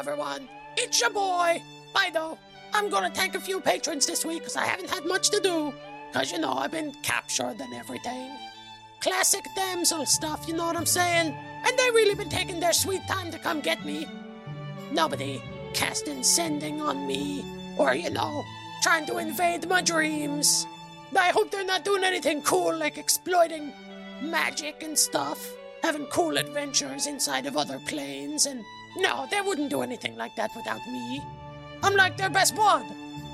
everyone. It's your boy. Though. I'm gonna thank a few patrons this week because I haven't had much to do. Because, you know, I've been captured and everything. Classic damsel stuff, you know what I'm saying? And they really been taking their sweet time to come get me. Nobody casting sending on me, or, you know, trying to invade my dreams. I hope they're not doing anything cool like exploiting magic and stuff, having cool adventures inside of other planes, and no, they wouldn't do anything like that without me. I'm like their best bud.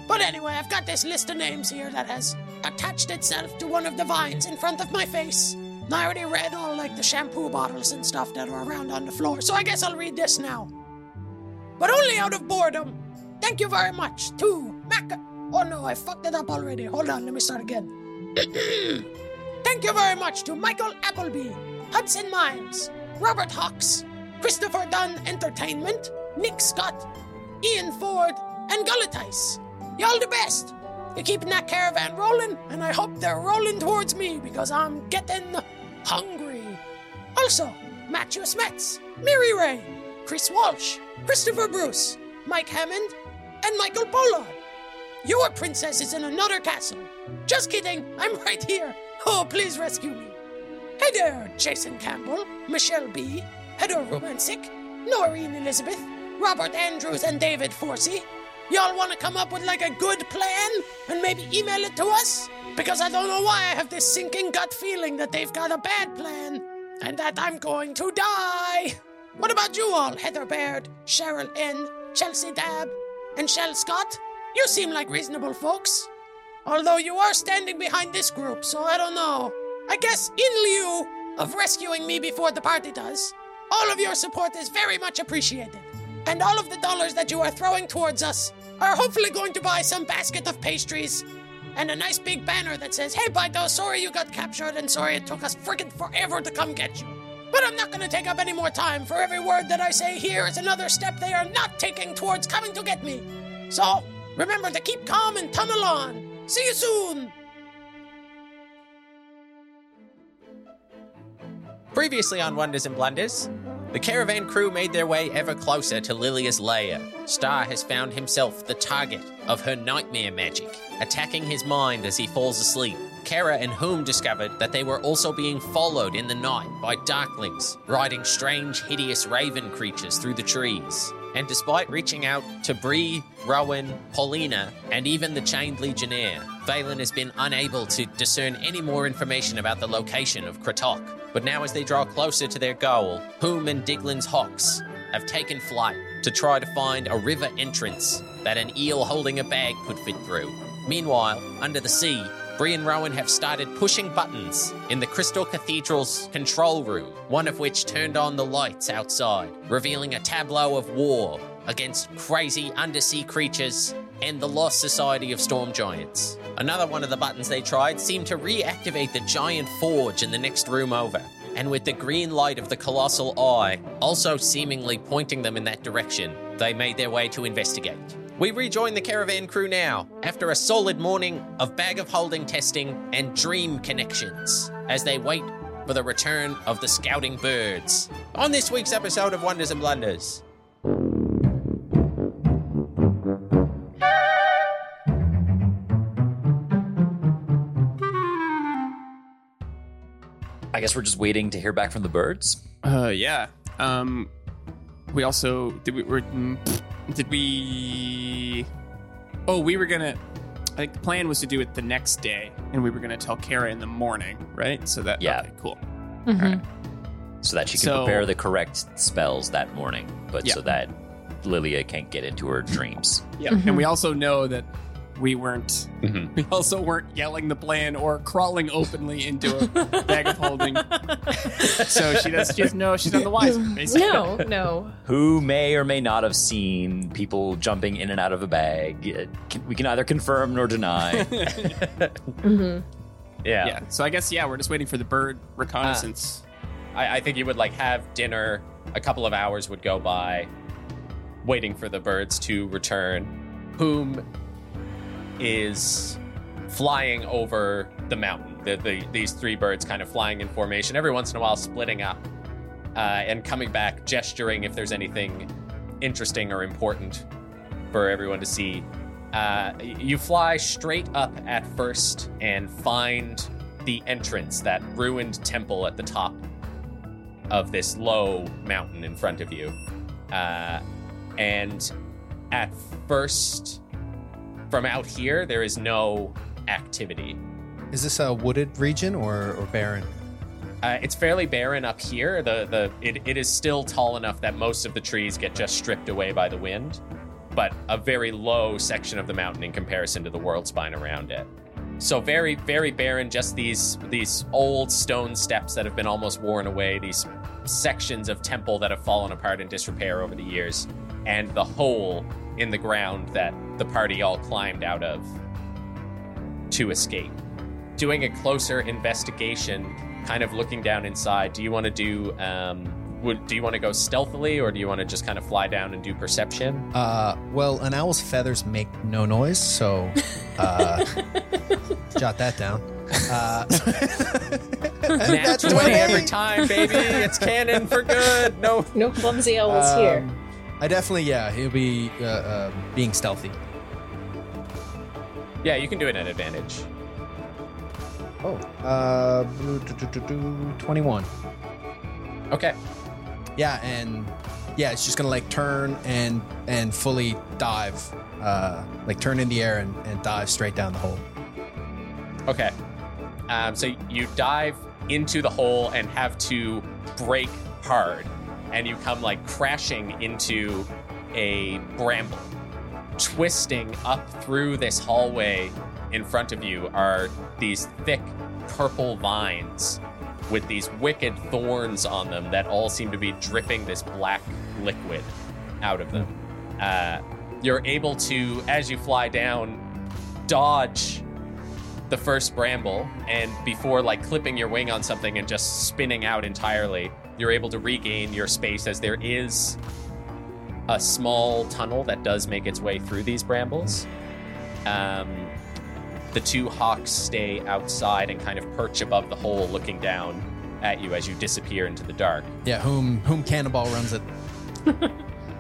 But anyway, I've got this list of names here that has attached itself to one of the vines in front of my face. I already read all like the shampoo bottles and stuff that are around on the floor, so I guess I'll read this now. But only out of boredom. Thank you very much to Mac. Oh no, I fucked it up already. Hold on, let me start again. Thank you very much to Michael Appleby, Hudson Mimes, Robert Hawks, Christopher Dunn Entertainment, Nick Scott, Ian Ford, and Gulletice. Y'all the best. You're keeping that caravan rolling, and I hope they're rolling towards me because I'm getting hungry. Also, Matthew Smets, Miri Ray, Chris Walsh, Christopher Bruce, Mike Hammond, and Michael Pollard. Your princess is in another castle. Just kidding, I'm right here. Oh, please rescue me. Hey there, Jason Campbell, Michelle B., Heather Romantic, Noreen Elizabeth, Robert Andrews, and David Forsey. Y'all want to come up with like a good plan and maybe email it to us? Because I don't know why I have this sinking gut feeling that they've got a bad plan and that I'm going to die. What about you all, Heather Baird, Cheryl N., Chelsea Dab, and Shell Scott? You seem like reasonable folks. Although you are standing behind this group, so I don't know. I guess in lieu of rescuing me before the party does, all of your support is very much appreciated. And all of the dollars that you are throwing towards us are hopefully going to buy some basket of pastries and a nice big banner that says, Hey, Biteo, sorry you got captured and sorry it took us friggin' forever to come get you. But I'm not gonna take up any more time. For every word that I say here is another step they are not taking towards coming to get me. So, remember to keep calm and tunnel on. See you soon! Previously on Wonders and Blunders, the caravan crew made their way ever closer to Lilia's lair. Star has found himself the target of her nightmare magic, attacking his mind as he falls asleep. Cara and Hoom discovered that they were also being followed in the night by darklings, riding strange, hideous raven creatures through the trees. And despite reaching out to Bri, Rowan, Paulina, and even the Chained Legionnaire, Vaelin has been unable to discern any more information about the location of Kratok. But now, as they draw closer to their goal, Hoom and Diglin's Hawks have taken flight to try to find a river entrance that an eel holding a bag could fit through. Meanwhile, under the sea, Bri and Rowan have started pushing buttons in the Crystal Cathedral's control room, one of which turned on the lights outside, revealing a tableau of war against crazy undersea creatures and the lost society of storm giants. Another one of the buttons they tried seemed to reactivate the giant forge in the next room over. And with the green light of the colossal eye also seemingly pointing them in that direction, they made their way to investigate. We rejoin the caravan crew now, after a solid morning of bag of holding testing and dream connections, as they wait for the return of the scouting birds. On this week's episode of Wonders and Blunders. I guess we're just waiting to hear back from the birds. Uh, yeah. Um, we also did we were, mm, did we? Oh, we were gonna. I think the plan was to do it the next day, and we were gonna tell Cara in the morning, right? So that Yeah. Okay, cool. Mhm. All right. so that she can So- prepare the correct spells that morning, but Yeah. so that Lilia can't get into her dreams. Yeah, and we also know that we weren't. Mhm. We also weren't yelling the plan or crawling openly into a bag of holding. so she does. She doesn't know. She's on the wise. Basically. No, no. Who may or may not have seen people jumping in and out of a bag. Uh, can- We can either confirm nor deny. hmm Yeah. Yeah. So I guess yeah, we're just waiting for the bird reconnaissance. I, I think you would like have dinner. A couple of hours would go by, waiting for the birds to return. Hoom is flying over the mountain? The, the, these three birds kind of flying in formation, every once in a while splitting up, uh, and coming back, gesturing if there's anything interesting or important for everyone to see. Uh, you fly straight up at first and find the entrance, that ruined temple at the top of this low mountain in front of you. Uh, and at first, from out here, there is no activity. Is this a wooded region or, or barren? Uh, it's fairly barren up here. The the it, it is still tall enough that most of the trees get just stripped away by the wind, but a very low section of the mountain in comparison to the world spine around it. So very very barren. Just these these old stone steps that have been almost worn away. These sections of temple that have fallen apart in disrepair over the years, and the hole in the ground that the party all climbed out of to escape. Doing a closer investigation, kind of looking down inside. Do you want to do? Um, would do you want to go stealthily, or do you want to just kind of fly down and do perception? Uh, well, an owl's feathers make no noise, so uh, jot that down. Uh, Nat that's 20 20. every time, baby. It's canon for good. No. No clumsy owls here. I definitely, yeah, he'll be uh, uh, being stealthy. Yeah, you can do it at advantage. Oh, uh, do, do, do, do, 21. Okay. Yeah, and yeah, it's just gonna like turn and and fully dive, uh, like turn in the air and, and dive straight down the hole. Okay. Um, so you dive into the hole and have to break hard, and you come like crashing into a bramble. Twisting up through this hallway in front of you are these thick purple vines with these wicked thorns on them that all seem to be dripping this black liquid out of them. Uh, you're able to, as you fly down, dodge the first bramble and before like clipping your wing on something and just spinning out entirely you're able to regain your space as there is a small tunnel that does make its way through these brambles um, the two hawks stay outside and kind of perch above the hole looking down at you as you disappear into the dark Yeah, Hoom Hoom Cannonball runs it.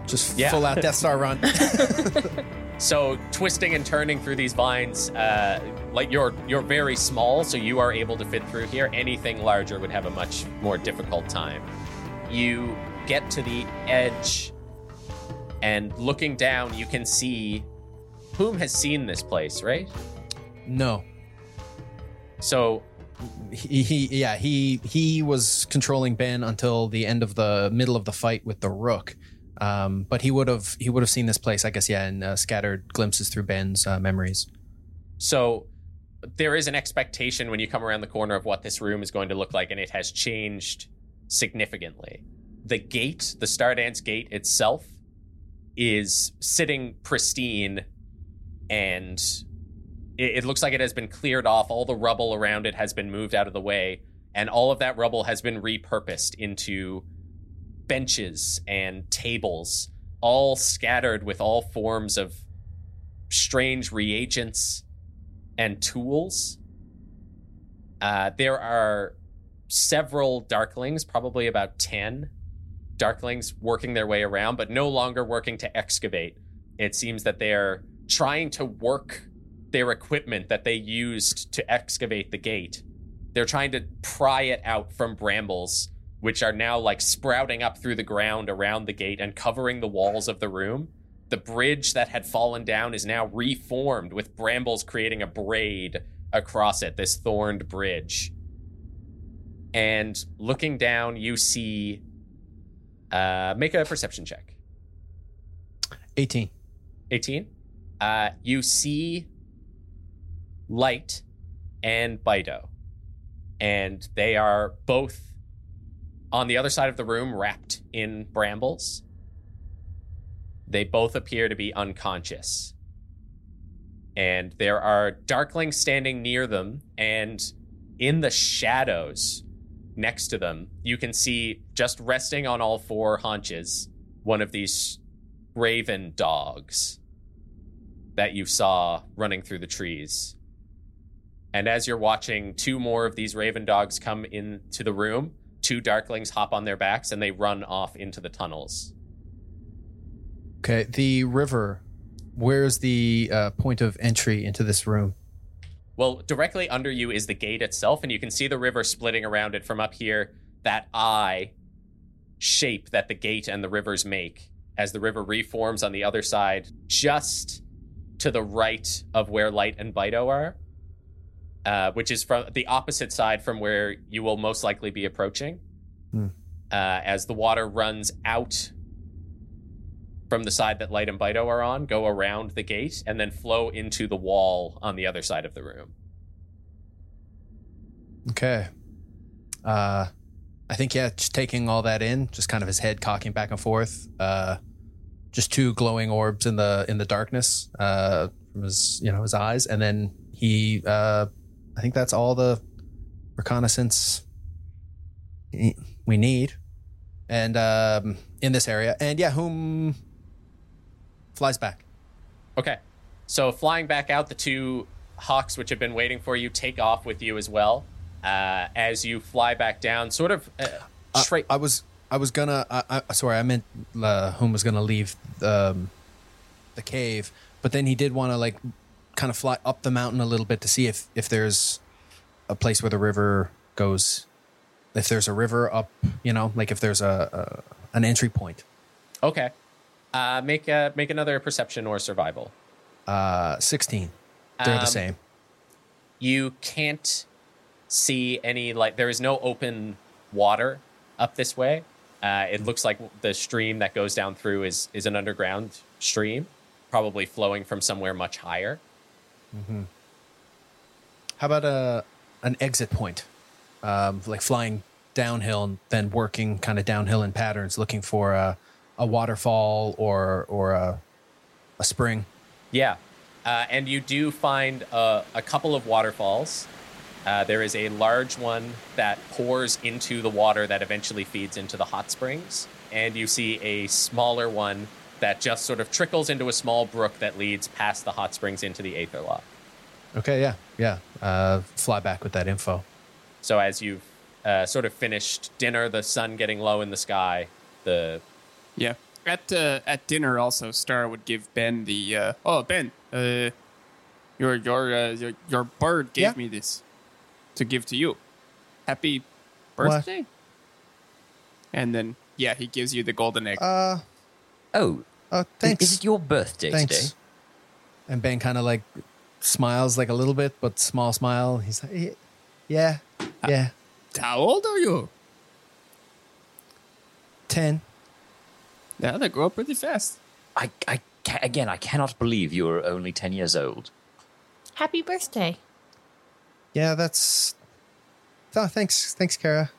just Yeah. full out Death Star run. So twisting and turning through these vines, uh, like you're you're very small, so you are able to fit through here. Anything larger would have a much more difficult time. You get to the edge, and looking down, you can see Hoom has seen this place, right? no, So he, he yeah he he was controlling Ben until the end of the middle of the fight with the Rook. Um, but he would have he would have seen this place, I guess, yeah, in uh, scattered glimpses through Ben's uh, memories. So there is an expectation when you come around the corner of what this room is going to look like, and it has changed significantly. The gate, the Stardance gate itself, is sitting pristine, and it, it looks like it has been cleared off. All the rubble around it has been moved out of the way, and all of that rubble has been repurposed into benches and tables, all scattered with all forms of strange reagents and tools. Uh, there are several Darklings, probably about 10 Darklings working their way around, but no longer working to excavate. It seems that they're trying to work their equipment that they used to excavate the gate. They're trying to pry it out from brambles, which are now like sprouting up through the ground around the gate and covering the walls of the room. The bridge that had fallen down is now reformed with brambles creating a braid across it, this thorned bridge. And looking down, you see. Uh, make a perception check. 18. 18. Uh, you see Light and Biteo. And they are both on the other side of the room, wrapped in brambles. They both appear to be unconscious. And there are darklings standing near them, and in the shadows next to them, you can see just resting on all four haunches one of these raven dogs that you saw running through the trees. And as you're watching two more of these raven dogs come into the room, two darklings hop on their backs and they run off into the tunnels. Okay, the river. Where's the uh, point of entry into this room? Well, directly under you is the gate itself, and you can see the river splitting around it from up here. That eye shape that the gate and the rivers make as the river reforms on the other side, just to the right of where Light and Biteo are, uh, which is from the opposite side from where you will most likely be approaching. Hmm. Uh, as the water runs out from the side that Light and Biteo are on, go around the gate, and then flow into the wall on the other side of the room. Okay. Uh, I think yeah, just taking all that in, just kind of his head cocking back and forth. Uh, just two glowing orbs in the in the darkness uh, from his you know his eyes, and then he. Uh, I think that's all the reconnaissance we need, and um, in this area, and yeah, Hoom flies back. Okay. So flying back out, the two hawks which have been waiting for you take off with you as well. Uh, as you fly back down, sort of uh, Uh, straight. I was I was gonna. I, I, sorry, I meant uh, Hoom was gonna leave um, the cave, but then he did want to like kind of fly up the mountain a little bit to see if if there's a place where the river goes. If there's a river up, you know, like if there's a, a an entry point. okay. Uh, make a, make another perception or survival. Uh, sixteen. They're Um, the same. You can't see any like there is no open water up this way. Uh, it looks like the stream that goes down through is is an underground stream, probably flowing from somewhere much higher. How about a an exit point, um, like flying downhill and then working kind of downhill in patterns, looking for a, a waterfall or or a, a spring. Yeah. Uh, and you do find uh, a couple of waterfalls. Uh, there is a large one that pours into the water that eventually feeds into the hot springs. And you see a smaller one that just sort of trickles into a small brook that leads past the hot springs into the Aether Lock. Okay, yeah, yeah. Uh, fly back with that info. So as you've uh, sort of finished dinner, the sun getting low in the sky, the Yeah. At uh, at dinner, also Star would give Ben the uh, oh Ben, uh, your your uh, your your bird gave Yeah? me this to give to you. Happy What? birthday! And then yeah, he gives you the golden egg. Uh, Oh, uh thanks. is it your birthday thanks. today? And Ben kind of like smiles like a little bit, but small smile. He's like, "Yeah, yeah, yeah. How old are you? ten. Yeah, they grow up pretty fast. I, I ca- again, I cannot believe you're only ten years old. Happy birthday. Yeah, that's. Oh, thanks, thanks, Cara.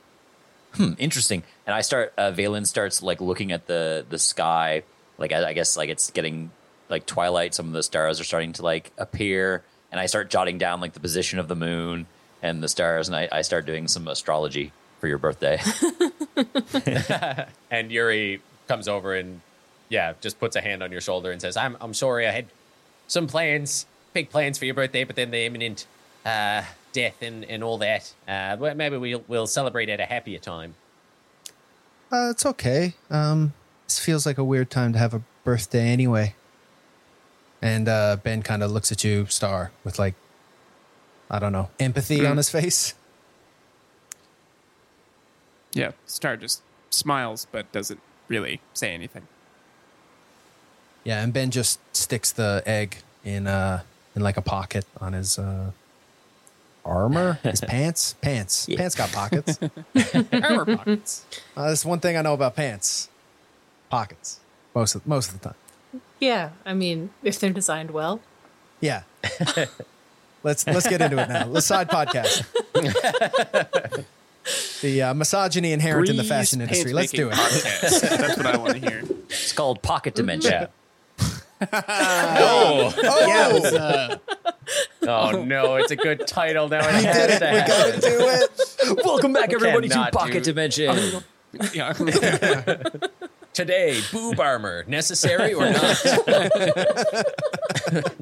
Hmm, interesting. And I start. Uh, Vaelin starts like looking at the the sky. Like I, I guess like it's getting like twilight. Some of the stars are starting to like appear, and I start jotting down like the position of the moon and the stars, and I, I start doing some astrology for your birthday. and Yuri comes over and yeah, just puts a hand on your shoulder and says, "I'm I'm sorry, I had some plans, big plans for your birthday, but then the imminent uh, death and, and all that. Uh, well, maybe we'll we'll celebrate at a happier time." Uh, it's okay. Um, this feels like a weird time to have a birthday anyway. And uh, Ben kind of looks at you, Star, with like, I don't know, empathy on his face. Yeah, Star just smiles but doesn't really say anything. Yeah, and Ben just sticks the egg in uh in like a pocket on his uh armor, his pants, pants, Yeah. pants got pockets. Armor pockets. Uh, that's one thing I know about pants, pockets most of most of the time. Yeah, I mean, if they're designed well. Yeah. let's let's get into it now. Let's side podcast. the uh, misogyny inherent in the fashion industry. Let's do it. podcast. That's what I want to hear. it's called Pocket Dimension. Yeah. No. Yeah, it's, uh, Oh no, it's a good title now. It We did it. We gotta do it. Welcome back, everybody, to Pocket do- Dimension. yeah. Today, boob armor necessary or not?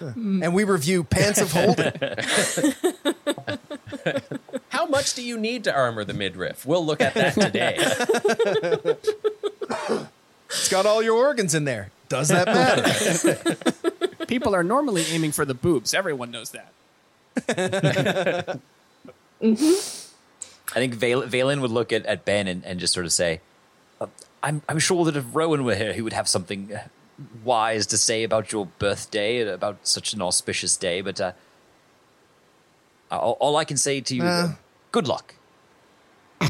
And we review Pants of Holding. How much do you need to armor the midriff? We'll look at that today. It's got all your organs in there. Does that matter? People are normally aiming for the boobs. Everyone knows that. I think Val- Vaelin would look at, at Ben and, and just sort of say, "Uh, I'm, I'm sure that if Rowan were here, he would have something uh, wise to say about your birthday and about such an auspicious day. But uh, all, all I can say to you, Uh. uh, good luck.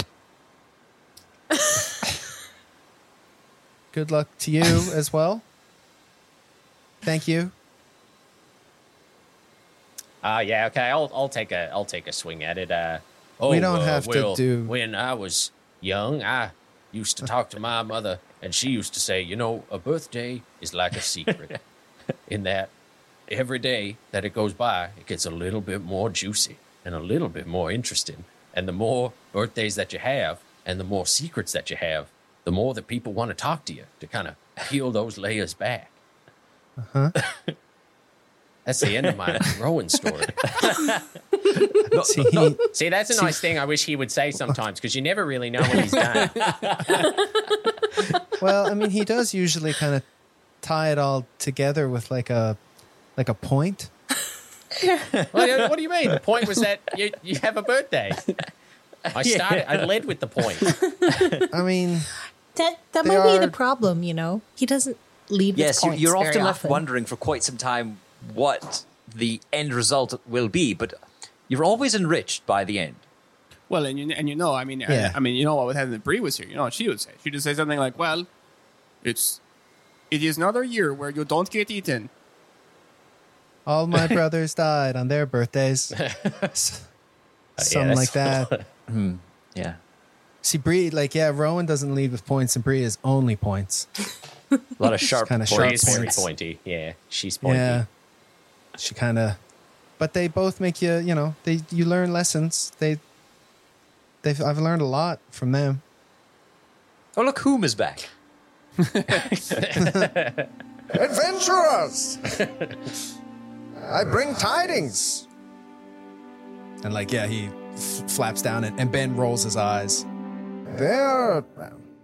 Good luck to you as well. Thank you. Uh, yeah, okay. I'll I'll take a I'll take a swing at it. Uh, oh, We don't uh, have to do- When I was young, I used to talk to my mother, and she used to say, you know, a birthday is like a secret, in that every day that it goes by, it gets a little bit more juicy and a little bit more interesting, and the more birthdays that you have, and the more secrets that you have, the more that people want to talk to you to kind of peel those layers back. Uh-huh. That's the end of my Rowan story. See, See, that's a nice thing I wish he would say sometimes because you never really know what he's done. well, I mean, he does usually kind of tie it all together with like a like a point. what, what do you mean? The point was that you, you have a birthday. I started, I led with the point. I mean, That that They might be the problem, you know. He doesn't lead Yes, you- points you're very often left often. wondering for quite some time what the end result will be, but you're always enriched by the end. Well, and you and you know, I mean, Yeah. I, I mean, you know what would happen if Bri was here? You know what she would say? She'd just say something like, "Well, it's it is another year where you don't get eaten." all my brothers died on their birthdays. S- Something like that's- that. Hmm. Yeah. See, Bri, like, yeah, Rowan doesn't lead with points, and Bri is only points. A lot of sharp kinda points. sharp She's very pointy. Yeah, she's pointy. Yeah, she kind of, but they both make you, you know, they you learn lessons. They, they've I've learned a lot from them. Oh, look, Hoom is back. Adventurers! I bring tidings. And like, yeah, he f- flaps down, and, and Ben rolls his eyes. There,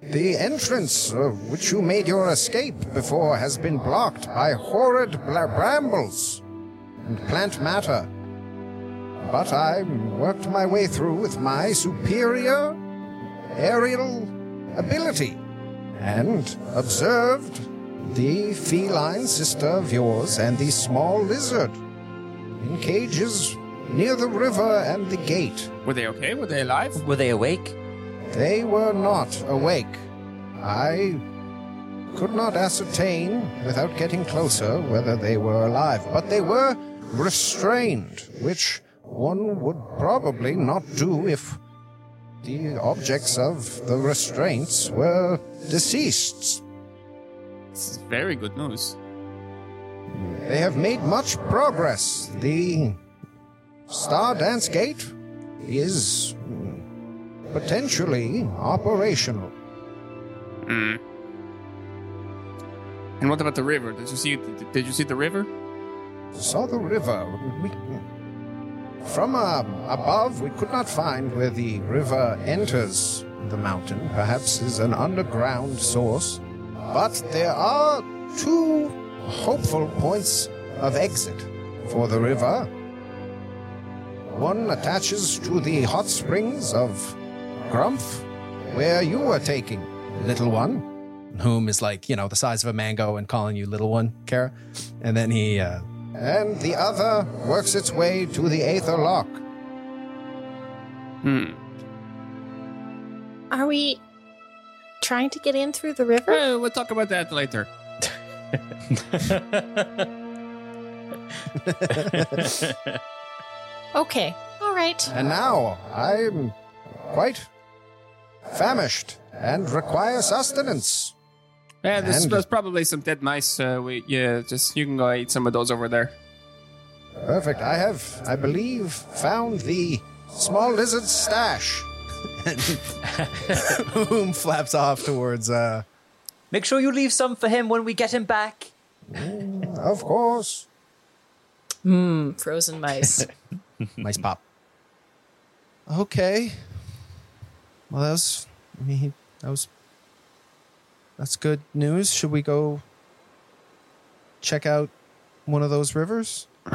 the entrance of which you made your escape before has been blocked by horrid bla- brambles and plant matter. But I worked my way through with my superior aerial ability and observed the feline sister of yours and the small lizard in cages near the river and the gate. Were they okay? Were they alive? Were they awake? They were not awake. I could not ascertain without getting closer whether they were alive, but they were restrained, which one would probably not do if the objects of the restraints were deceased. This is very good news. They have made much progress. The Star Dance Gate is potentially operational. And what about the river? Did you see? Did you see the river? saw the river. We, from uh, above, we could not find where the river enters the mountain. Perhaps is an underground source. But there are two hopeful points of exit for the river. One attaches to the hot springs of Grumph, where you were taking, little one. Hoom is like, you know, the size of a mango and calling you little one, Cara. And then he, uh, and the other works its way to the Aether Lock. Hmm. Are we trying to get in through the river? Eh, we'll talk about that later. Okay. All right. And now I'm quite famished and require sustenance. Yeah, there's, And- there's probably some dead mice. Uh, we, yeah, just you can go eat some of those over there. Perfect. I have, I believe, found the small lizard stash. Hoom flaps off towards, uh, Make sure you leave some for him when we get him back. Of course. Mmm, frozen mice. Mice Pop. Okay. Well, that was. I mean, he, that was That's good news. Should we go check out one of those rivers?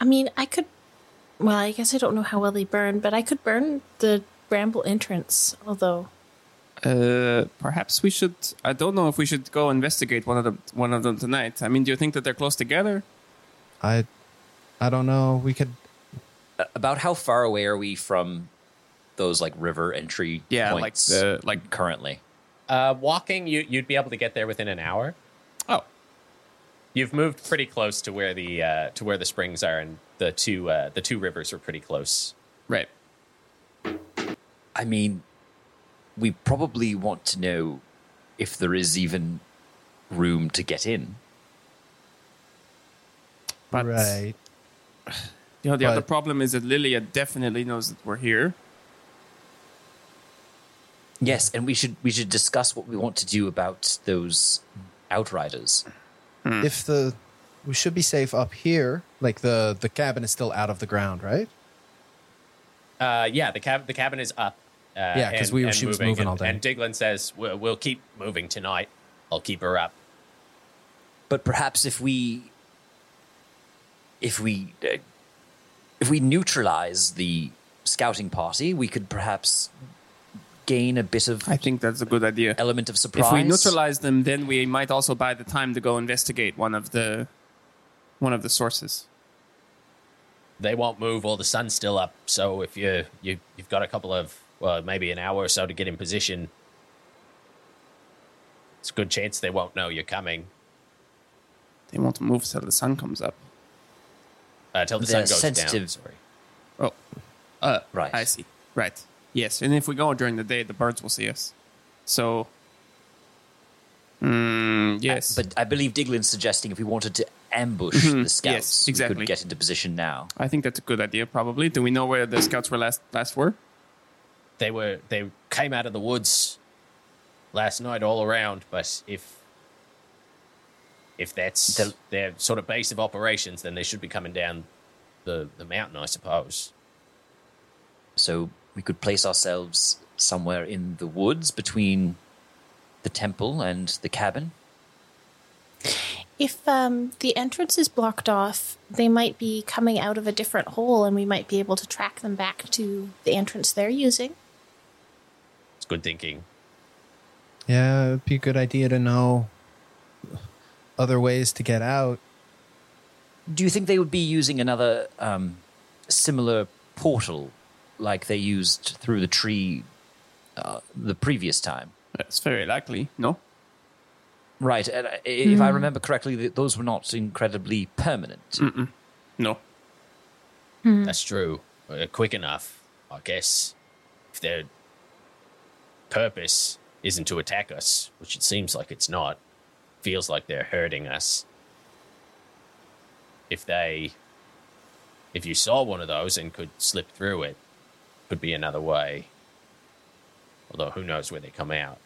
I mean, I could. Well, I guess I don't know how well they burn, but I could burn the bramble entrance. Although, Uh, perhaps we should. I don't know if we should go investigate one of them. One of them tonight. I mean, do you think that they're close together? I I don't know. We could About how far away are we from those like river entry Yeah, like points the like. currently? Uh, walking, you, you'd be able to get there within an hour. Oh, You've moved pretty close to where the uh, to where the springs are, and the two uh, the two rivers are pretty close. right. I mean, we probably want to know if there is even room to get in. But right. you know, the other problem is that Lilia definitely knows that we're here. Yes, and we should we should discuss what we want to do about those outriders. If the we should be safe up here, like the the cabin is still out of the ground, right? Uh, yeah, the cab the cabin is up. Uh, Yeah, 'cause and- we were- and she was moving, moving and, all day. And Diglin says we'll, we'll keep moving tonight. I'll keep her up. But perhaps if we if we uh, if we neutralize the scouting party, we could perhaps gain a bit of I think that's a good idea. element of surprise. If we neutralize them, then we might also buy the time to go investigate one of the one of the sources. They won't move while the sun's still up. So if you you you've got a couple of well maybe an hour or so to get in position, it's a good chance they won't know you're coming They won't move till the sun comes up. uh, till the They're sun goes sensitive. down. Sorry. Oh, uh, Right. I see. Right. Yes, and if we go during the day, the birds will see us. So, mm, yes, But I believe Diglin's suggesting if we wanted to ambush the scouts, Mm-hmm. Yes, we exactly. could get into position now. I think that's a good idea. Probably. Do we know where the scouts were last last were? They were they came out of the woods last night all around, but if if that's The- their sort of base of operations, then they should be coming down the, the mountain, I suppose. So we could place ourselves somewhere in the woods between the temple and the cabin. if um, the entrance is blocked off, they might be coming out of a different hole, and we might be able to track them back to the entrance they're using. It's good thinking. Yeah, it'd be a good idea to know other ways to get out. Do you think they would be using another um, similar portal like they used through the tree uh, the previous time? That's very likely. No. Right. And I- if I remember correctly, those were not incredibly permanent. No. That's true. Uh, quick enough, I guess. If their purpose isn't to attack us, which it seems like it's not, feels like they're hurting us. If they, if you saw one of those and could slip through it, could be another way. Although who knows where they come out.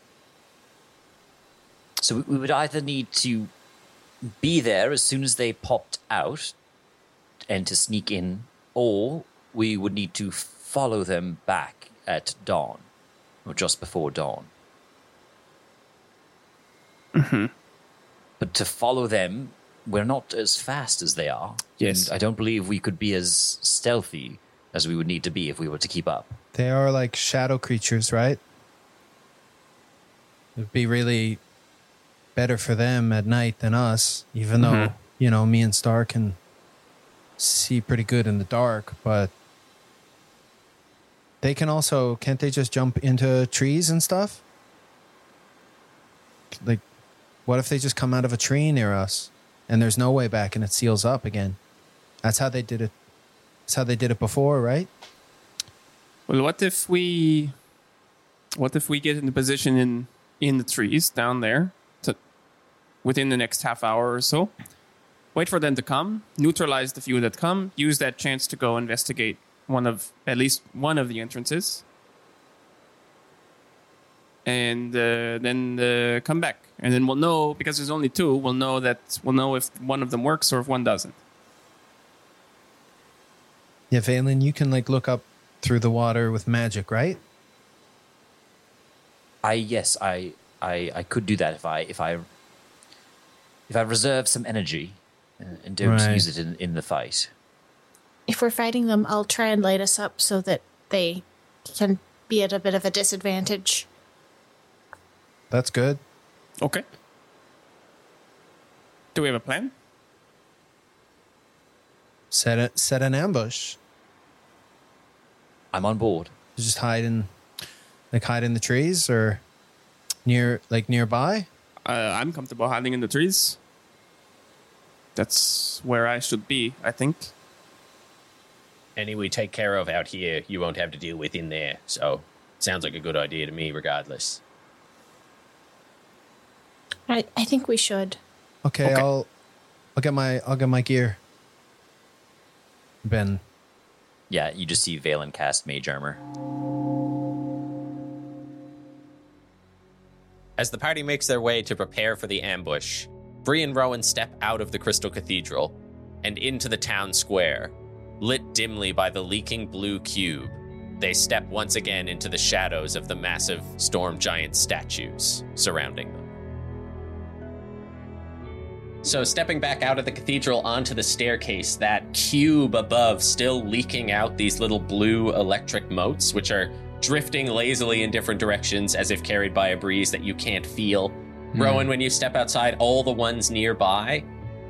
So we- we would either need to be there as soon as they popped out and to sneak in, or we would need to follow them back at dawn or just before dawn. Hmm. But to follow them, we're not as fast as they are. Yes. And I don't believe we could be as stealthy as we would need to be if we were to keep up. They are like shadow creatures, right? It'd be really better for them at night than us, even though, mm-hmm. you know, me and Star can see pretty good in the dark, but they can also can't they just jump into trees and stuff? Like what if they just come out of a tree near us and there's no way back and it seals up again? That's how they did it. That's how they did it before, right? Well, what if we, what if we get in the position in in the trees down there, to within the next half hour or so, wait for them to come, neutralize the few that come, use that chance to go investigate one of at least one of the entrances, and uh, then uh, come back, and then we'll know because there's only two. We'll know that we'll know if one of them works or if one doesn't. Yeah, Vaelin, you can like look up through the water with magic, right? I yes, I I I could do that if I if I if I reserve some energy and don't Right. use it in, in the fight. If we're fighting them, I'll try and light us up so that they can be at a bit of a disadvantage. That's good. Okay. Do we have a plan? Set it. Set an ambush. I'm on board. Just hide in, like hide in the trees or near, like nearby. Uh, I'm comfortable hiding in the trees. That's where I should be, I think. Any we take care of out here, you won't have to deal with in there. So, sounds like a good idea to me, regardless. I, I think we should. Okay, Okay. I'll, I'll get my, I'll get my gear. Ben, Yeah, you just see Vaelin cast mage armor. As the party makes their way to prepare for the ambush, Bri and Rowan step out of the Crystal Cathedral and into the town square. Lit dimly by the leaking blue cube, they step once again into the shadows of the massive storm giant statues surrounding them. So, stepping back out of the cathedral onto the staircase, that cube above still leaking out these little blue electric motes, which are drifting lazily in different directions as if carried by a breeze that you can't feel. Hmm. Rowan, when you step outside, all the ones nearby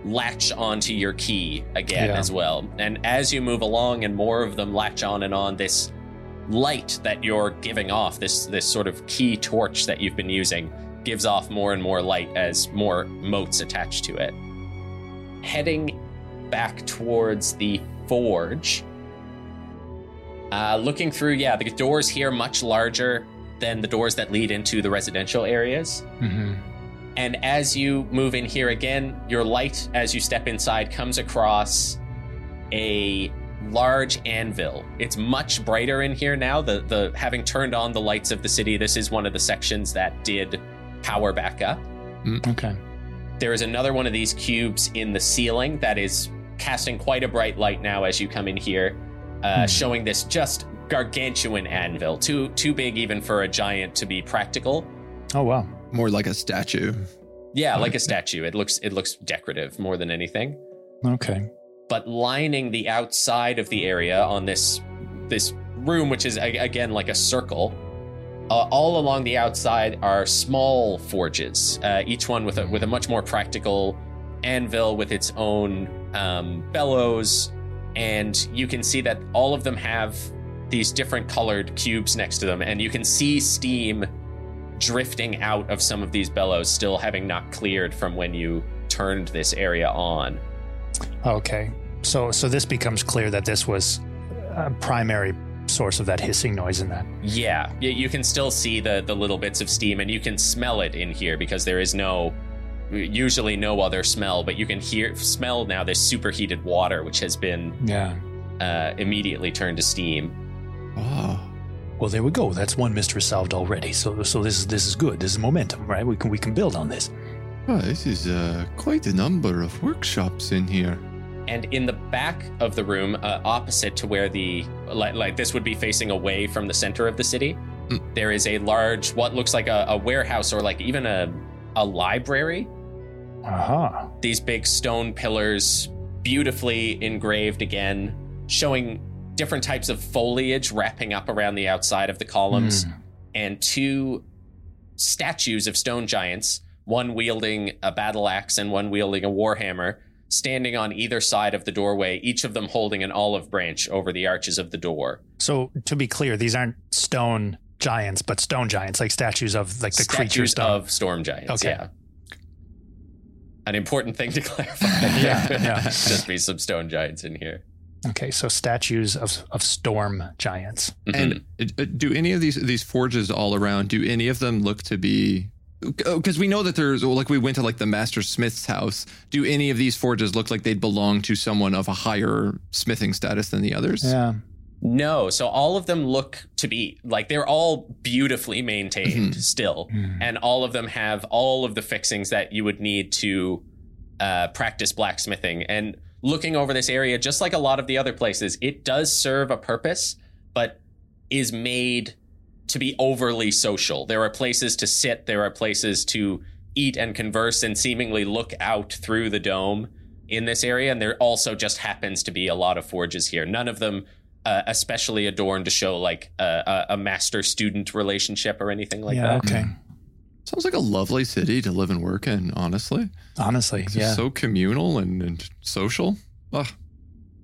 latch onto your key again Yeah. as well. And as you move along and more of them latch on and on, this light that you're giving off, this this sort of key torch that you've been using, gives off more and more light as more motes attach to it. Heading back towards the forge. Uh, looking through, yeah, the doors here much larger than the doors that lead into the residential areas. hmm And as you move in here again, your light as you step inside comes across a large anvil. It's much brighter in here now. The the having turned on the lights of the city, this is one of the sections that did power back up. Okay. There is another one of these cubes in the ceiling that is casting quite a bright light now as you come in here, uh, showing this just gargantuan anvil, too too big even for a giant to be practical. Oh wow. More like a statue. Yeah, like a statue. It looks it looks decorative more than anything. Okay. But lining the outside of the area on this this room, which is again like a circle, uh, all along the outside are small forges, uh, each one with a with a much more practical anvil with its own um, bellows, and you can see that all of them have these different colored cubes next to them, and you can see steam drifting out of some of these bellows, still having not cleared from when you turned this area on. Okay. So so this becomes clear that this was a primary source of that hissing noise in that. Yeah, y- you can still see the the little bits of steam, and you can smell it in here because there is no, usually no other smell, but you can hear smell now this superheated water, which has been Yeah. uh, immediately turned to steam. Oh. Well, there we go. That's one mystery solved already. So so this is this is good. This is momentum, right? We can we can build on this. Oh, this is uh, quite a number of workshops in here. And in the back of the room, uh, opposite to where the like, like this would be facing away from the center of the city, Mm. there is a large what looks like a, a warehouse or like even a a library Aha. these big stone pillars, beautifully engraved again, showing different types of foliage wrapping up around the outside of the columns, and two statues of stone giants, one wielding a battle axe and one wielding a warhammer, standing on either side of the doorway, each of them holding an olive branch over the arches of the door. So to be clear, these aren't stone giants, but stone giants, like statues of like the creature Statues stone. of storm giants. Okay. Yeah. An important thing to clarify. Yeah, yeah. Just be some stone giants in here. Okay, so statues of of storm giants. Mhm. And do any of these these forges all around? Do any of them look to be? Because we know that there's like we went to like the master smith's house. Do any of these forges look like they'd belong to someone of a higher smithing status than the others? Yeah. No, so all of them look to be like they're all beautifully maintained still, and all of them have all of the fixings that you would need to uh, practice blacksmithing. And looking over this area, just like a lot of the other places, it does serve a purpose, but is made to be overly social. There are places to sit, there are places to eat and converse and seemingly look out through the dome in this area. And there also just happens to be a lot of forges here. None of them uh, especially adorned to show like a, a, a master student relationship or anything like yeah, that. okay. Sounds like a lovely city to live and work in, honestly. Honestly, It's yeah. so communal and, and social. Ah,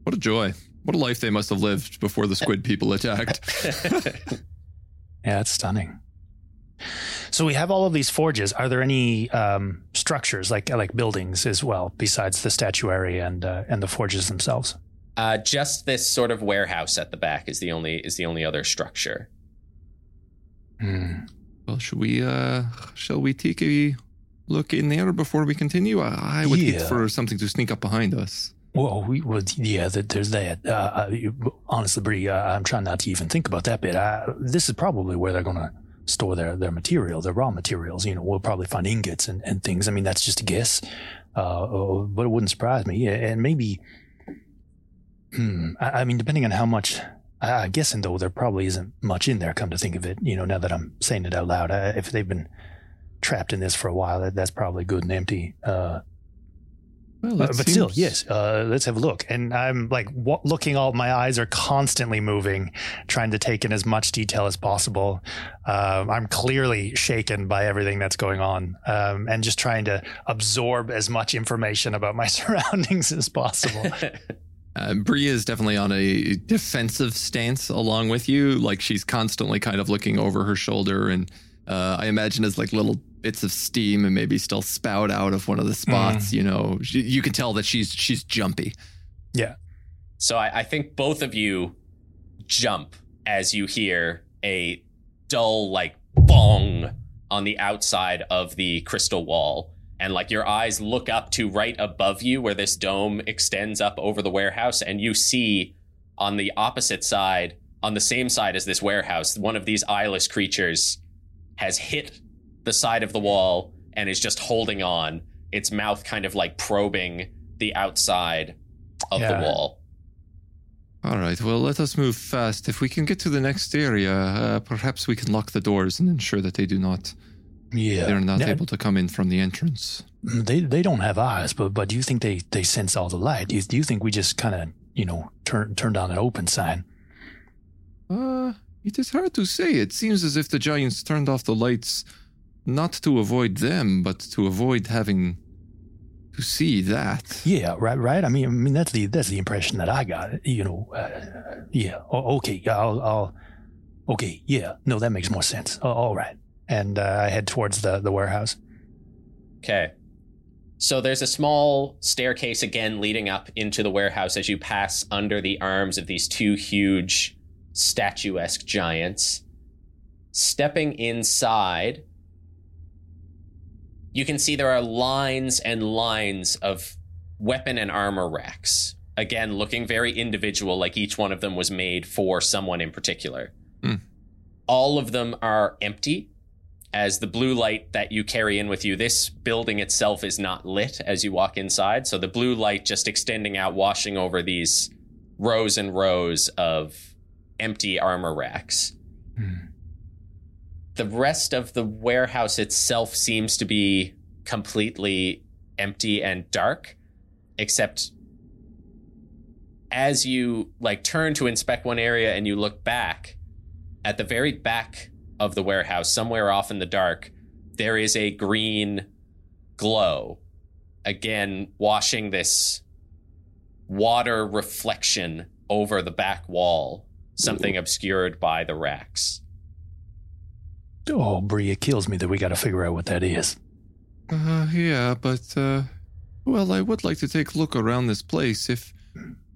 what a joy. What a life they must have lived before the squid people attacked. Yeah, it's stunning. So we have all of these forges. Are there any um, structures like like buildings as well besides the statuary and uh, and the forges themselves? Uh, just this sort of warehouse at the back is the only is the only other structure. Hmm. well, should we, uh, shall we take a look in there before we continue? I, I would hate for something to sneak up behind us. Well, we yeah. th- There's that. Uh, uh, honestly, Bri, uh, I'm trying not to even think about that bit. Uh, this is probably where they're going to store their their material, their raw materials. You know, we'll probably find ingots and, and things. I mean, that's just a guess, uh, uh, but it wouldn't surprise me. And maybe, hmm, I, I mean, depending on how much. I- I'm guessing though, there probably isn't much in there. Come to think of it, you know, now that I'm saying it out loud, uh, if they've been trapped in this for a while, that, that's probably good and empty. Uh, Well, uh, but still, yes. Uh, let's have a look. And I'm like wa looking. All my eyes are constantly moving, trying to take in as much detail as possible. Um, I'm clearly shaken by everything that's going on, um, and just trying to absorb as much information about my surroundings as possible. Uh, Bria is definitely on a defensive stance along with you. Like she's constantly kind of looking over her shoulder, and uh, I imagine as like little bits of steam and maybe still spout out of one of the spots. Mm. You know, she, you can tell that she's she's jumpy. yeah. So I, I think both of you jump as you hear a dull, like bong on the outside of the crystal wall. And like your eyes look up to right above you where this dome extends up over the warehouse, and you see on the opposite side, on the same side as this warehouse, one of these eyeless creatures has hit the side of the wall and is just holding on, its mouth kind of like probing the outside of Yeah. the wall. All right, well, let us move fast. If we can get to the next area, uh, perhaps we can lock the doors and ensure that they do not Yeah. they're not Now, able to come in from the entrance. They they don't have eyes, but but do you think they they sense all the light? Do you, do you think we just kind of you know turn turn down an open sign? Uh, it is hard to say. It seems as if the giants turned off the lights not to avoid them, but to avoid having to see that. Yeah, right, right. I mean, I mean that's the that's the impression that I got. You know, uh, yeah. O- okay, I'll, I'll. Okay, yeah. No, that makes more sense. A- all right, and uh, I head towards the the warehouse. Okay. So there's a small staircase again leading up into the warehouse as you pass under the arms of these two huge statuesque giants. Stepping inside, you can see there are lines and lines of weapon and armor racks. Again, looking very individual, like each one of them was made for someone in particular. Hmm. All of them are empty as the blue light that you carry in with you. This building itself is not lit as you walk inside, so the blue light just extending out, washing over these rows and rows of empty armor racks. The rest of the warehouse itself seems to be completely empty and dark, except as you like turn to inspect one area and you look back at the very back of the warehouse, somewhere off in the dark, there is a green glow. Again, washing this water reflection over the back wall, something obscured by the racks. Oh, Bri, it kills me that we got to figure out what that is. Uh, yeah, but, uh, well, I would like to take a look around this place. If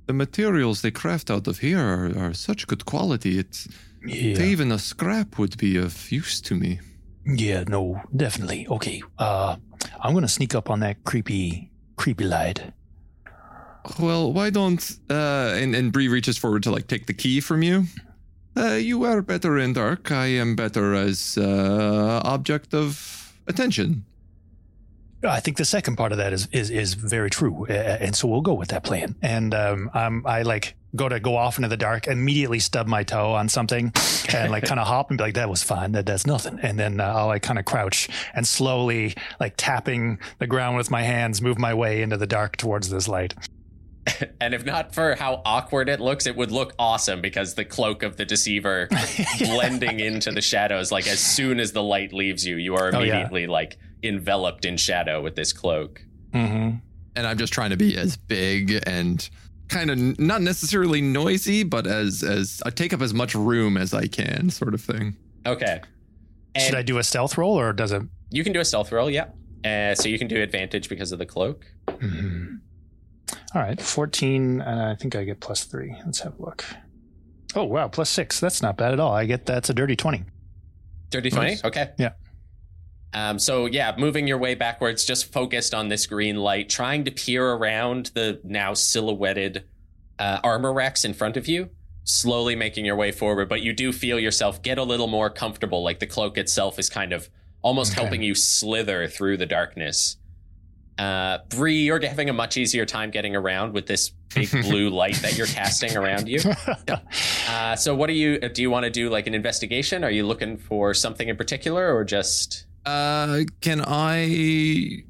the materials they craft out of here are, are such good quality, it's Yeah, even a scrap would be of use to me. yeah, no, definitely. Okay, uh, I'm gonna sneak up on that creepy, creepy light. Well, why don't uh and, and Bri reaches forward to like take the key from you. Uh you are better in dark. I am better as uh object of attention. I think the second part of that is is is very true, uh, and so we'll go with that plan. And um, I'm I like go to go off into the dark, immediately stub my toe on something, and like kind of hop and be like, "That was fine. That that's nothing." And then uh, I'll like kind of crouch and slowly like tapping the ground with my hands, move my way into the dark towards this light. And if not for how awkward it looks, it would look awesome because the cloak of the deceiver blending into the shadows. Like as soon as the light leaves you, you are Oh, yeah. immediately like enveloped in shadow with this cloak. Mm-hmm. and I'm just trying to be as big and kind of not necessarily noisy, but as as I take up as much room as I can, sort of thing. Okay. And Should I do a stealth roll or does it? You can do a stealth roll, yeah. Uh, so you can do advantage because of the cloak. Mhm. All right, fourteen, and I think I get plus three. Let's have a look. Oh wow, plus six. That's not bad at all. I get that's a dirty twenty. Dirty 20? Nice. Okay. Yeah. Um, so, yeah, moving your way backwards, just focused on this green light, trying to peer around the now silhouetted uh, armor racks in front of you, slowly making your way forward. But you do feel yourself get a little more comfortable, like the cloak itself is kind of almost Okay. helping you slither through the darkness. Uh, Bri, you're having a much easier time getting around with this big blue light that you're casting around you. Uh, so, what do you do? You want to do like an investigation? Are you looking for something in particular, or just Uh, can I?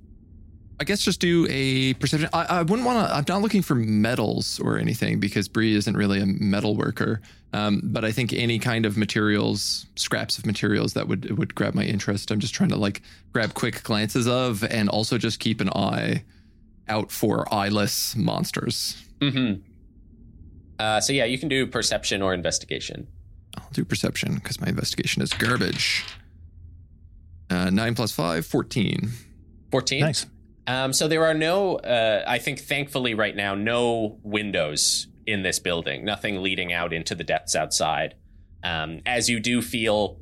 I guess just do a perception. I, I wouldn't want to. I'm not looking for metals or anything because Bri isn't really a metal worker. Um, but I think any kind of materials, scraps of materials that would would grab my interest. I'm just trying to like grab quick glances of, and also just keep an eye out for eyeless monsters. Mm-hmm. Uh, so yeah, you can do perception or investigation. I'll do perception because my investigation is garbage. Uh, nine plus five, 14. Fourteen. nice. Um, so there are no, uh, I think, thankfully, right now, no windows in this building. Nothing leading out into the depths outside. Um, as you do feel,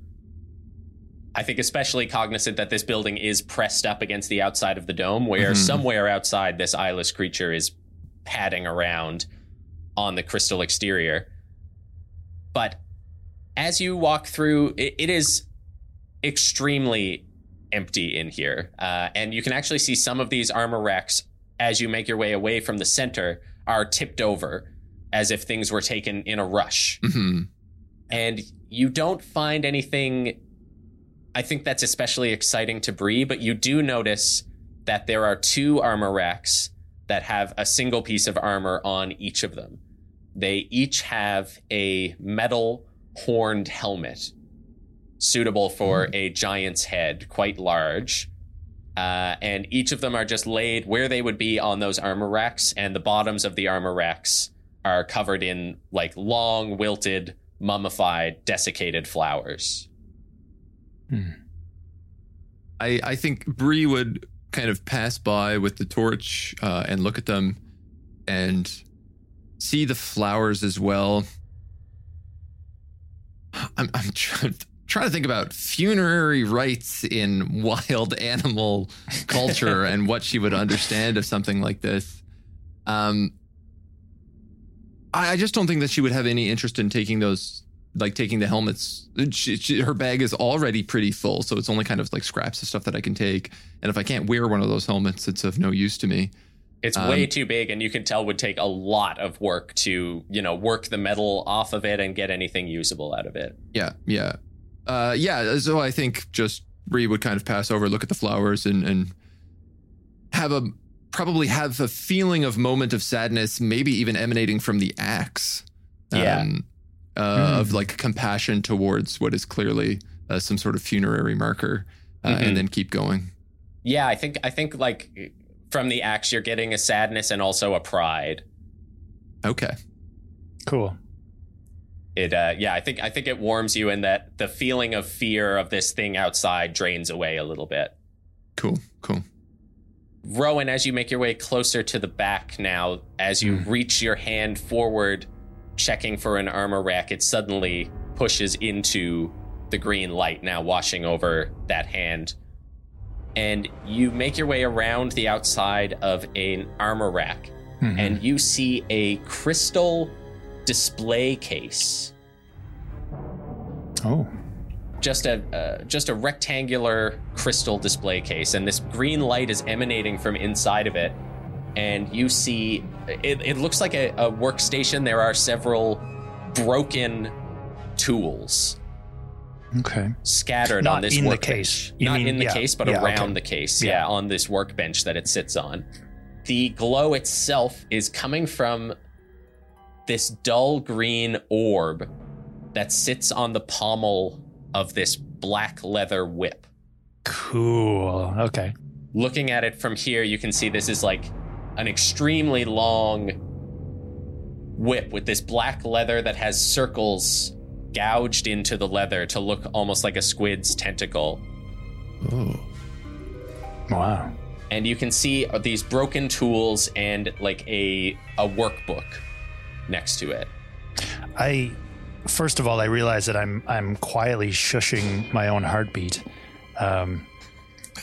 I think, especially cognizant that this building is pressed up against the outside of the dome, where Mhm. somewhere outside this eyeless creature is padding around on the crystal exterior. But as you walk through, it, it is extremely empty in here. Uh, and you can actually see some of these armor racks as you make your way away from the center are tipped over as if things were taken in a rush. hmm And you don't find anything, I think that's especially exciting to Bri, but you do notice that there are two armor racks that have a single piece of armor on each of them. They each have a metal horned helmet suitable for a giant's head, quite large. Uh, and each of them are just laid where they would be on those armor racks, and the bottoms of the armor racks are covered in like long, wilted, mummified, desiccated flowers. I, I think Bri would kind of pass by with the torch uh, and look at them and see the flowers as well. I'm, I'm trying, trying to think about funerary rites in wild animal culture and what she would understand of something like this. Um, I, I just don't think that she would have any interest in taking those like taking the helmets. She, she, her bag is already pretty full, so it's only kind of like scraps of stuff that I can take. And if I can't wear one of those helmets, it's of no use to me. It's Um, way too big, and you can tell would take a lot of work to, you know, work the metal off of it and get anything usable out of it. Yeah, yeah, uh, yeah. So I think just Bri would kind of pass over, look at the flowers, and and have a probably have a feeling of moment of sadness, maybe even emanating from the axe. Yeah. Um, uh, Of like compassion towards what is clearly uh, some sort of funerary marker, uh, Mhm. and then keep going. Yeah, I think I think like from the axe you're getting a sadness and also a pride. Okay. Cool. It uh yeah, I think I think it warms you in that the feeling of fear of this thing outside drains away a little bit. Cool. Cool. Rowan, as you make your way closer to the back now, as you reach your hand forward, checking for an armor rack, it suddenly pushes into the green light, now washing over that hand. And you make your way around the outside of an armor rack, Mhm. and you see a crystal display case. oh, just a uh, just a rectangular crystal display case and this green light is emanating from inside of it and you see it, it looks like a, a workstation. There are several broken tools Okay. scattered Not on this in the case. You Not mean- in the yeah, case, but yeah, around okay. the case. Yeah. Yeah. on this workbench that it sits on. The glow itself is coming from this dull green orb that sits on the pommel of this black leather whip. Cool. Okay. Looking at it from here, you can see this is like an extremely long whip with this black leather that has circles gouged into the leather to look almost like a squid's tentacle. Oh. Wow. and you can see these broken tools and like a a workbook next to it. I first of all, I realize that I'm I'm quietly shushing my own heartbeat. Um,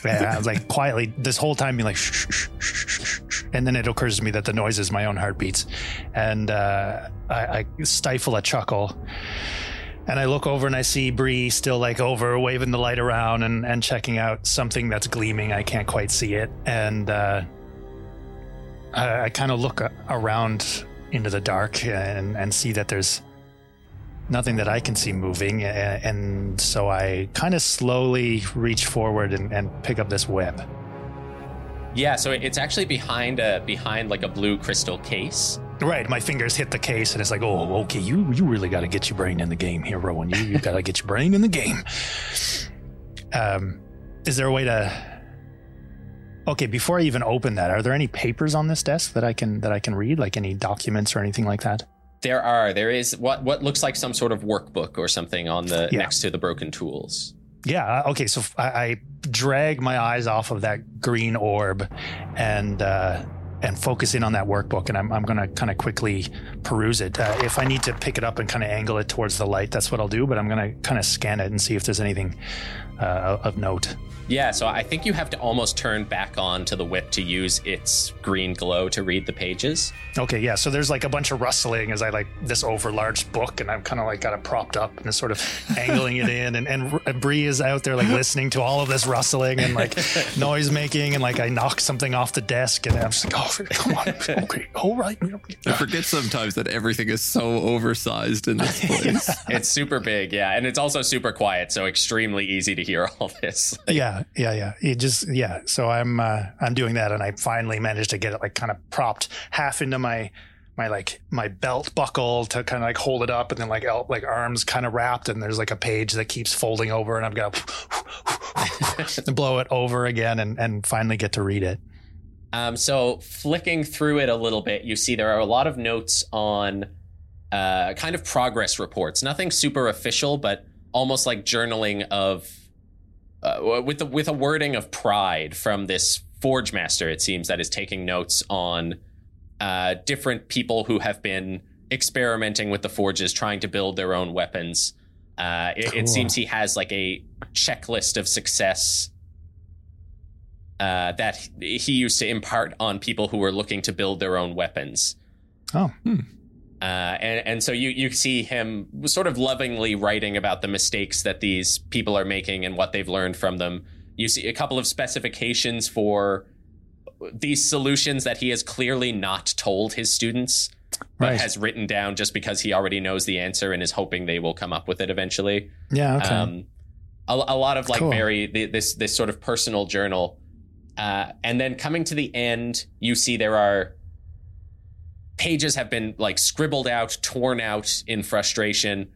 I was like quietly this whole time being like shh, shh, shh, shh, shh, shh. and then it occurs to me that the noise is my own heartbeats, and uh, I, I stifle a chuckle. And I look over and I see Bri still like over waving the light around and, and checking out something that's gleaming. I can't quite see it. And uh, I, I kind of look around into the dark and, and see that there's nothing that I can see moving. And so I kind of slowly reach forward and, and pick up this web. Yeah, so it's actually behind a behind like a blue crystal case. Right, my fingers hit the case, and it's like, oh, okay, you you really got to get your brain in the game here, Rowan. You you got to get your brain in the game. Um, is there a way to? Okay, before I even open that, are there any papers on this desk that I can that I can read, like any documents or anything like that? There are there is what what looks like some sort of workbook or something on the Yeah. next to the broken tools. Yeah. uh, Okay. So I drag my eyes off of that green orb, and uh, and focus in on that workbook, and I'm I'm gonna kind of quickly peruse it. Uh, if I need to pick it up and kind of angle it towards the light, that's what I'll do. But I'm gonna kind of scan it and see if there's anything uh, of note. Yeah, so I think you have to almost turn back on to the whip to use its green glow to read the pages. Okay, yeah. So there's like a bunch of rustling as I like this overlarge book, and I'm kind of like got it propped up and sort of angling it in, and and Bri is out there like listening to all of this rustling and like noise making, and like I knock something off the desk, and I'm just like, oh, come on, okay, all right. I forget sometimes that everything is so oversized in this place. It's super big, yeah, and it's also super quiet, so extremely easy to hear all this. Yeah, yeah, yeah. It just yeah. So I'm uh, I'm doing that, and I finally managed to get it like kind of propped half into my my like my belt buckle to kind of like hold it up, and then like el- like arms kind of wrapped, and there's like a page that keeps folding over, and I've got to blow it over again, and and finally get to read it. Um, so flicking through it a little bit, you see there are a lot of notes on uh, kind of progress reports. Nothing super official, but almost like journaling of uh, with the, with a wording of pride from this forge master. It seems that is taking notes on uh, different people who have been experimenting with the forges, trying to build their own weapons. Uh, it, Cool. it seems he has like a checklist of success uh, that he used to impart on people who were looking to build their own weapons. Oh, Uh, and, and so you, you see him sort of lovingly writing about the mistakes that these people are making and what they've learned from them. You see a couple of specifications for these solutions that he has clearly not told his students, but Right. has written down just because he already knows the answer and is hoping they will come up with it eventually. yeah. Okay. Um, a, a lot of like Cool. very th- this this sort of personal journal, uh, and then coming to the end, you see there are pages have been like scribbled out, torn out in frustration.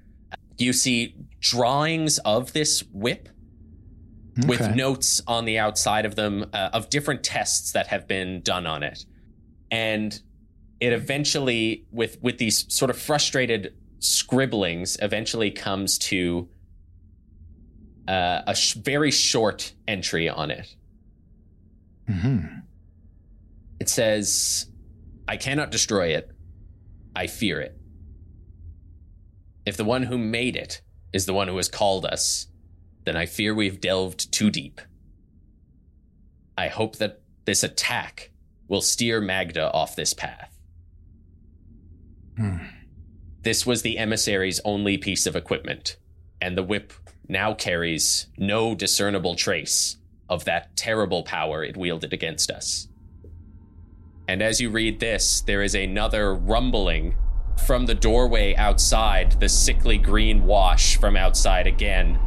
You see drawings of this whip with notes on the outside of them uh, of different tests that have been done on it, and it eventually with with these sort of frustrated scribblings eventually comes to uh, a sh- very short entry on it. Mhm. It says, I cannot destroy it. I fear it. If the one who made it is the one who has called us, then I fear we've delved too deep. I hope that this attack will steer Magda off this path. Hmm. This was the emissary's only piece of equipment, and the whip now carries no discernible trace of that terrible power it wielded against us. And as you read this, there is another rumbling from the doorway outside. The sickly green wash from outside again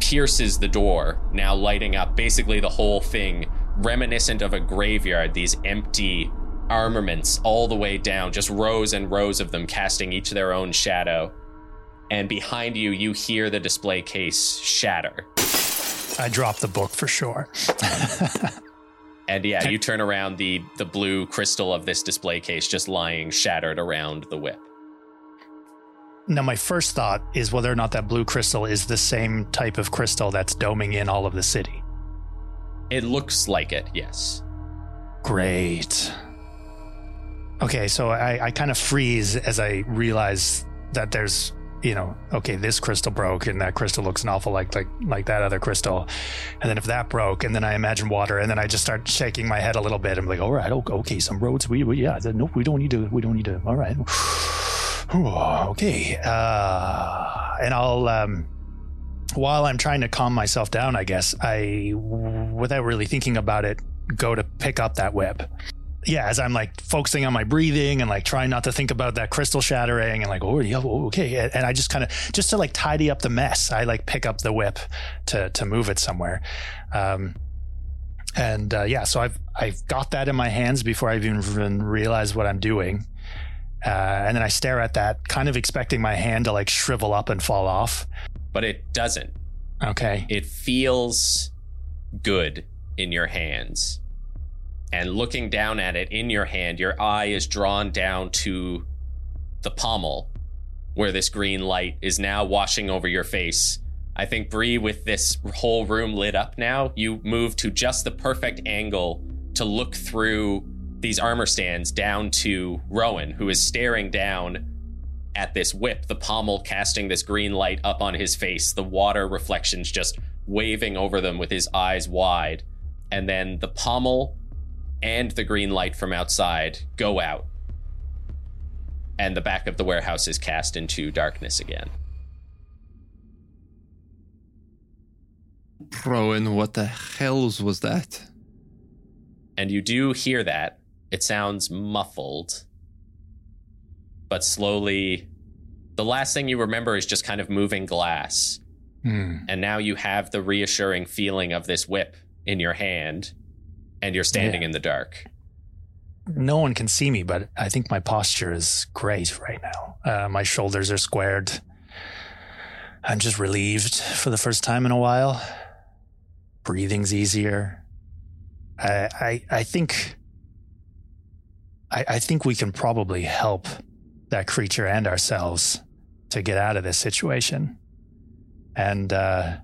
pierces the door, now lighting up basically the whole thing, reminiscent of a graveyard. These empty armaments all the way down, just rows and rows of them casting each their own shadow. And behind you, you hear the display case shatter. I dropped the book for sure. And yeah, you turn around the the blue crystal of this display case just lying shattered around the whip. Now, my first thought is whether or not that blue crystal is the same type of crystal that's doming in all of the city. It looks like it, yes. Great. Okay, so I, I kind of freeze as I realize that there's, you know, okay, this crystal broke and that crystal looks an awful like like like that other crystal. And then if that broke, and then I imagine water, and then I just start shaking my head a little bit. I'm like, all right, okay, some roads, we, we yeah, nope, we don't need to, we don't need to. All right, okay. Uh, and I'll um, while I'm trying to calm myself down, I guess I, without really thinking about it, go to pick up that whip yeah, as I'm like focusing on my breathing and like trying not to think about that crystal shattering and like, oh, yeah, okay. And I just kind of, just to like tidy up the mess, I like pick up the whip to, to move it somewhere. Um, and, uh, yeah, so I've, I've got that in my hands before I've even realize what I'm doing. Uh, and then I stare at that, kind of expecting my hand to like shrivel up and fall off. But it doesn't. Okay. It feels good in your hands and looking down at it in your hand, your eye is drawn down to the pommel where this green light is now washing over your face. I think Bri, with this whole room lit up now, you move to just the perfect angle to look through these armor stands down to Rowan, who is staring down at this whip, the pommel casting this green light up on his face, the water reflections just waving over them with his eyes wide. And then the pommel and the green light from outside go out. And the back of the warehouse is cast into darkness again. Rowan, what the hells was that? And you do hear that. It sounds muffled. But slowly, the last thing you remember is just kind of moving glass. Hmm. And now you have the reassuring feeling of this whip in your hand and you're standing Yeah. in the dark. no one can see me, but I think my posture is great right now. Uh, my shoulders are squared. I'm just relieved for the first time in a while. Breathing's easier. I I, I think I, I think we can probably help that creature and ourselves to get out of this situation. And uh,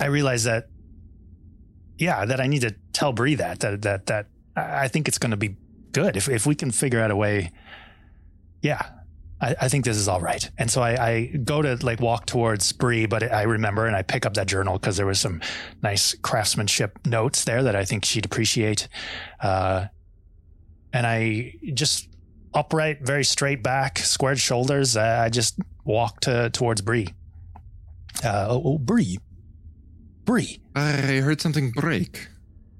I realize that yeah, that I need to tell Bri that that that that I think it's going to be good if if we can figure out a way. Yeah, I, I think this is all right. And so I, I go to like walk towards Bri, but I remember and I pick up that journal because there was some nice craftsmanship notes there that I think she'd appreciate. Uh, and I just upright, very straight back, squared shoulders. I just walk to towards Bri. Uh, oh, oh, Bri, Bri. I heard something break.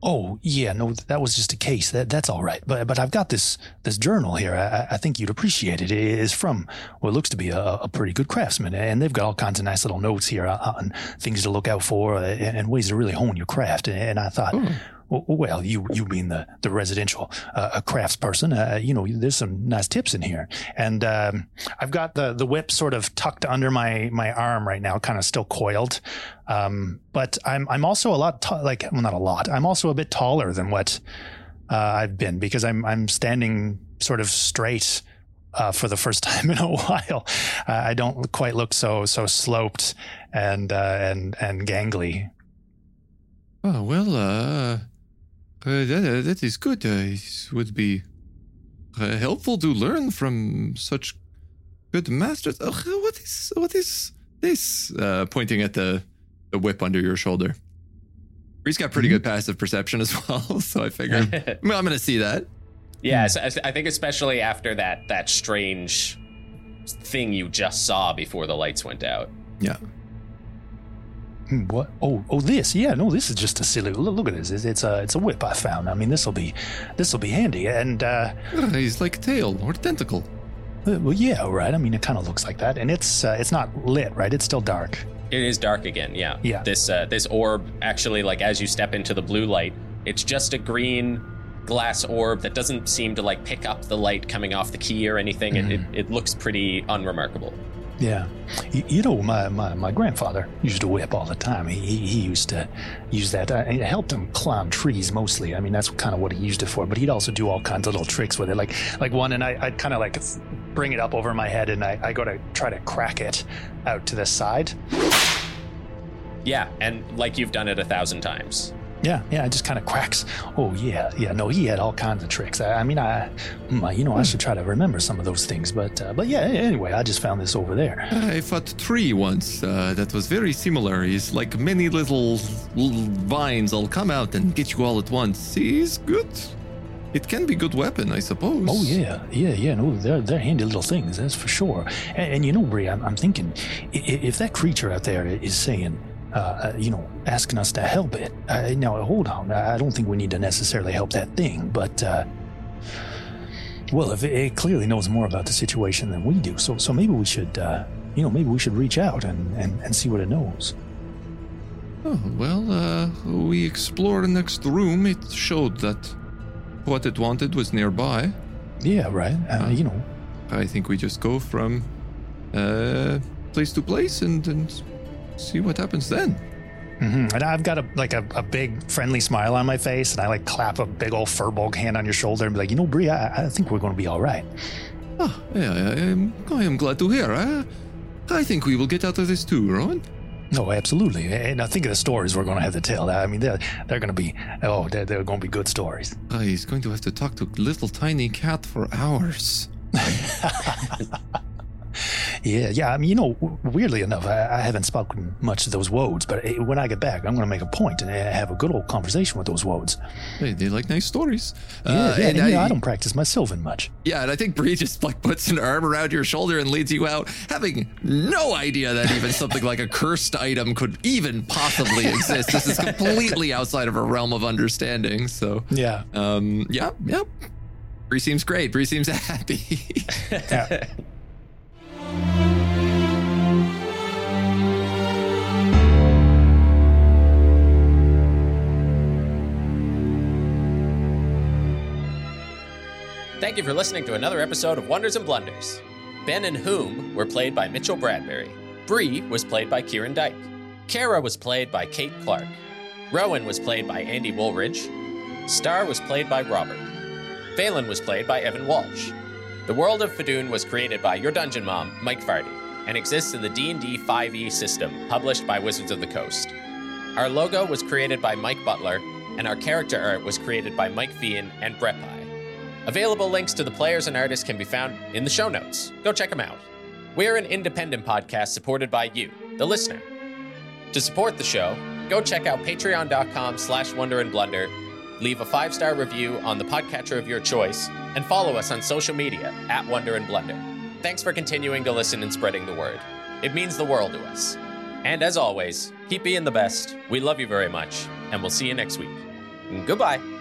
Oh yeah, no, that was just a case. That that's all right. But but I've got this this journal here. I, I think you'd appreciate it. It is from what looks to be a, a pretty good craftsman, and they've got all kinds of nice little notes here uh, on things to look out for uh, and, and ways to really hone your craft. And I thought. w- Well, you you being the the residential uh, a crafts person, uh, you know, there's some nice tips in here, and um, I've got the the whip sort of tucked under my my arm right now, kind of still coiled, um, but I'm I'm also a lot ta- like well not a lot. I'm also a bit taller than what uh, I've been because I'm I'm standing sort of straight uh, for the first time in a while. Uh, I don't quite look so so sloped and uh, and and gangly. Oh, well, uh, uh that, uh, that is good. Uh, it would be uh, helpful to learn from such good masters. Oh, what is what is this? Uh, pointing at the, the whip under your shoulder. He's got pretty good passive perception as well, so I figured well, I'm going to see that. Yeah, so I I think especially after that that strange thing you just saw before the lights went out. Yeah. Hmm, What? Oh, oh, this? Yeah, no, this is just a silly. Look, look at this. It's, it's a, it's a whip I found. I mean, this will be, this will be handy. And uh, He's like a tail or tentacle. uh, well, yeah, right. I mean, it kind of looks like that, and it's, uh, it's not lit, right? It's still dark. It is dark again. Yeah. Yeah. This uh, this orb actually, like as you step into the blue light, it's just a green glass orb that doesn't seem to like pick up the light coming off the key or anything. It, it, it looks pretty unremarkable. Yeah, you, you know, my, my, my grandfather used to whip all the time. He, he, he used to use that. Uh, it helped him climb trees mostly. I mean, that's kind of what he used it for. But he'd also do all kinds of little tricks with it, like like one, and I, I'd kind of like bring it up over my head, and I, I go to try to crack it out to the side. Yeah, and like you've done it a thousand times. Yeah, yeah, it just kind of cracks. Oh yeah, yeah. No, he had all kinds of tricks. I, I mean, I, hmm, you know, I should try to remember some of those things. But uh, but yeah. Anyway, I just found this over there. I fought a tree once uh, that was very similar. He's like many little, little vines. will come out and get you all at once. He's good. It can be good weapon, I suppose. Oh yeah, yeah, yeah. No, they're they're handy little things. That's for sure. And, and you know, Bri, I'm, I'm thinking if that creature out there is saying, uh, you know, asking us to help it. Uh, now, hold on. I don't think we need to necessarily help that thing, but. Uh, well, if it, it clearly knows more about the situation than we do, so so maybe we should, uh, you know, maybe we should reach out and, and, and see what it knows. Oh, well, uh, we explored the next room. It showed that what it wanted was nearby. Yeah, right. Uh, you know, I think we just go from uh, place to place and, and see what happens then. hmm And I've got a like a, a big friendly smile on my face, and I like clap a big old furball hand on your shoulder and be like, you know, Bri, I, I think we're going to be all right. Ah, yeah, I am, I am glad to hear. Uh, I think we will get out of this too, Rowan. No, absolutely. And I think of the stories we're going to have to tell. I mean, they're they're going to be oh, they're, they're going to be good stories. Uh, he's going to have to talk to little tiny cat for hours. Yeah, yeah. I mean, you know, weirdly enough, I, I haven't spoken much to those woads, but eh, when I get back, I'm going to make a point and eh, have a good old conversation with those woads. Hey, they like nice stories. Yeah, Uh, yeah. and And, you know, I- I don't practice my Sylvan much. Yeah, and I think Bri just like puts an arm around your shoulder and leads you out, having no idea that even something like a cursed item could even possibly exist. This is completely outside of her realm of understanding. So, Yeah. um, yeah, yeah. Bri seems great. Bri seems happy. yeah. Thank you for listening to another episode of Wonders and Blunders. Ben and Hoom were played by Mitchel Bradbury. Bri was played by Ciaran Dyke. Cara was played by Kate Clark. Rowan was played by Andy Woolridge. Star was played by Robert. Vaelin was played by Evan Walsh. The world of Fadoon was created by your dungeon mom, Mike Fardy, and exists in the D&D 5e system published by Wizards of the Coast. Our logo was created by Mike Butler, and our character art was created by Mike Feehan and Brepai. Available links to the players and artists can be found in the show notes. Go check them out. We're an independent podcast supported by you, the listener. To support the show, go check out patreon.com slash wonder and leave a five-star review on the podcatcher of your choice, and follow us on social media at Wonder and Blunder. Thanks for continuing to listen and spreading the word. It means the world to us. And as always, keep being the best. We love you very much, and we'll see you next week. Goodbye.